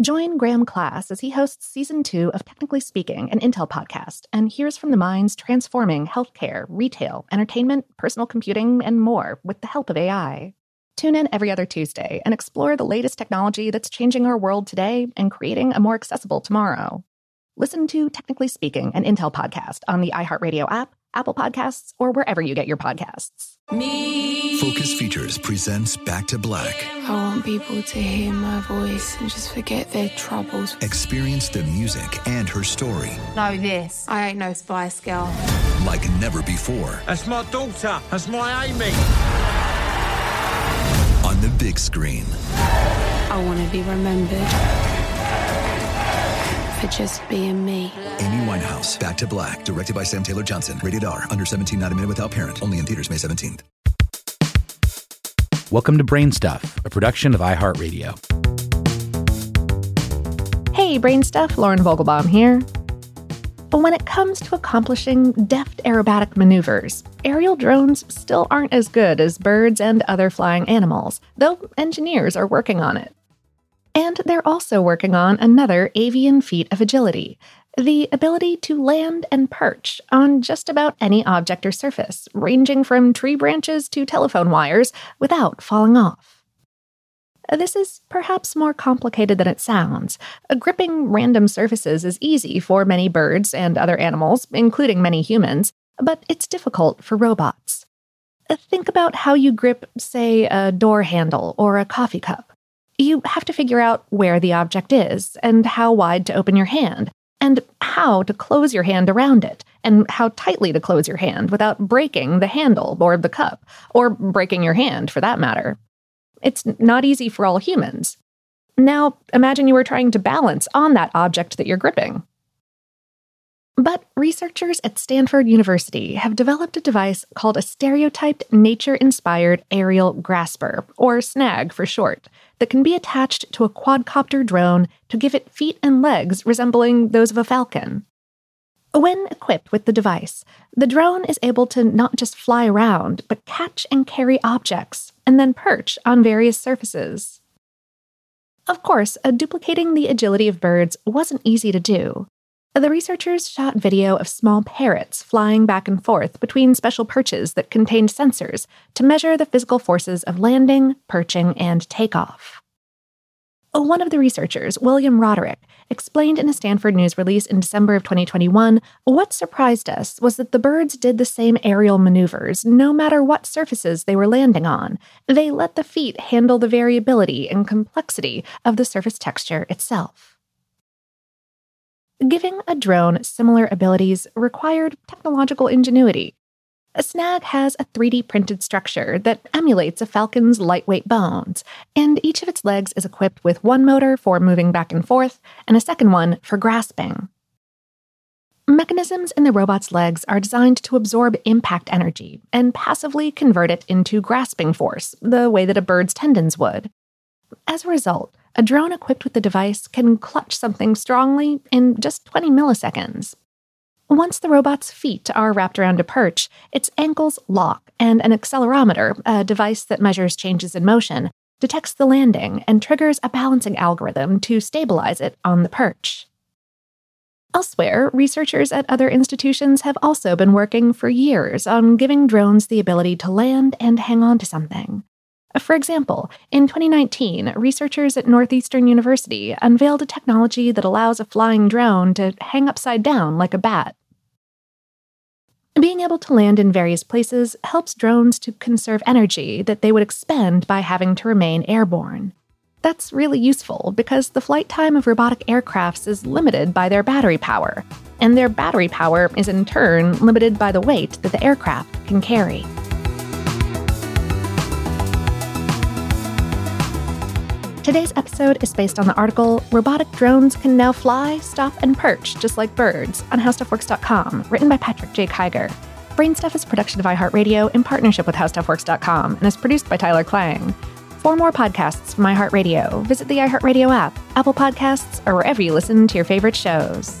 Join Graham Class as he hosts season two of Technically Speaking, an Intel podcast, and hears from the minds transforming healthcare, retail, entertainment, personal computing, and more with the help of AI. Tune in every other Tuesday and explore the latest technology that's changing our world today and creating a more accessible tomorrow. Listen to Technically Speaking, an Intel podcast on the iHeartRadio app, Apple Podcasts, or wherever you get your podcasts. Me. Focus Features presents Back to Black. I want people to hear my voice and just forget their troubles. Experience the music and her story. Know this. I ain't no Spice Girl. Like never before. That's my daughter. That's my Amy. On the big screen. I want to be remembered for just being me. Amy Winehouse, Back to Black, directed by Sam Taylor Johnson. Rated R, under 17, not a minute without parent. Only in theaters May 17th. Welcome to Brain Stuff, a production of iHeartRadio. Hey, Brain Stuff, Lauren Vogelbaum here. But when it comes to accomplishing deft aerobatic maneuvers, aerial drones still aren't as good as birds and other flying animals, though engineers are working on it. And they're also working on another avian feat of agility the ability to land and perch on just about any object or surface, ranging from tree branches to telephone wires, without falling off. This is perhaps more complicated than it sounds. Gripping random surfaces is easy for many birds and other animals, including many humans, but it's difficult for robots. Think about how you grip, say, a door handle or a coffee cup you have to figure out where the object is and how wide to open your hand, and how to close your hand around it, and how tightly to close your hand without breaking the handle or the cup, or breaking your hand for that matter. It's not easy for all humans. Now, imagine you were trying to balance on that object that you're gripping. But researchers at Stanford University have developed a device called a stereotyped nature inspired aerial grasper, or SNAG for short, that can be attached to a quadcopter drone to give it feet and legs resembling those of a falcon. When equipped with the device, the drone is able to not just fly around, but catch and carry objects and then perch on various surfaces. Of course, duplicating the agility of birds wasn't easy to do. The researchers shot video of small parrots flying back and forth between special perches that contained sensors to measure the physical forces of landing, perching, and takeoff. Oh, one of the researchers, William Roderick, explained in a Stanford News release in December of 2021 what surprised us was that the birds did the same aerial maneuvers no matter what surfaces they were landing on. They let the feet handle the variability and complexity of the surface texture itself. Giving a drone similar abilities required technological ingenuity. A snag has a 3D printed structure that emulates a falcon's lightweight bones, and each of its legs is equipped with one motor for moving back and forth and a second one for grasping. Mechanisms in the robot's legs are designed to absorb impact energy and passively convert it into grasping force, the way that a bird's tendons would. As a result, a drone equipped with the device can clutch something strongly in just 20 milliseconds. Once the robot's feet are wrapped around a perch, its ankles lock, and an accelerometer, a device that measures changes in motion, detects the landing and triggers a balancing algorithm to stabilize it on the perch. Elsewhere, researchers at other institutions have also been working for years on giving drones the ability to land and hang on to something. For example, in 2019, researchers at Northeastern University unveiled a technology that allows a flying drone to hang upside down like a bat. Being able to land in various places helps drones to conserve energy that they would expend by having to remain airborne. That's really useful because the flight time of robotic aircrafts is limited by their battery power, and their battery power is in turn limited by the weight that the aircraft can carry. Today's episode is based on the article Robotic Drones Can Now Fly, Stop, and Perch Just Like Birds on HowStuffWorks.com, written by Patrick J. Kiger. Brainstuff is a production of iHeartRadio in partnership with HowStuffWorks.com and is produced by Tyler Klang. For more podcasts from iHeartRadio, visit the iHeartRadio app, Apple Podcasts, or wherever you listen to your favorite shows.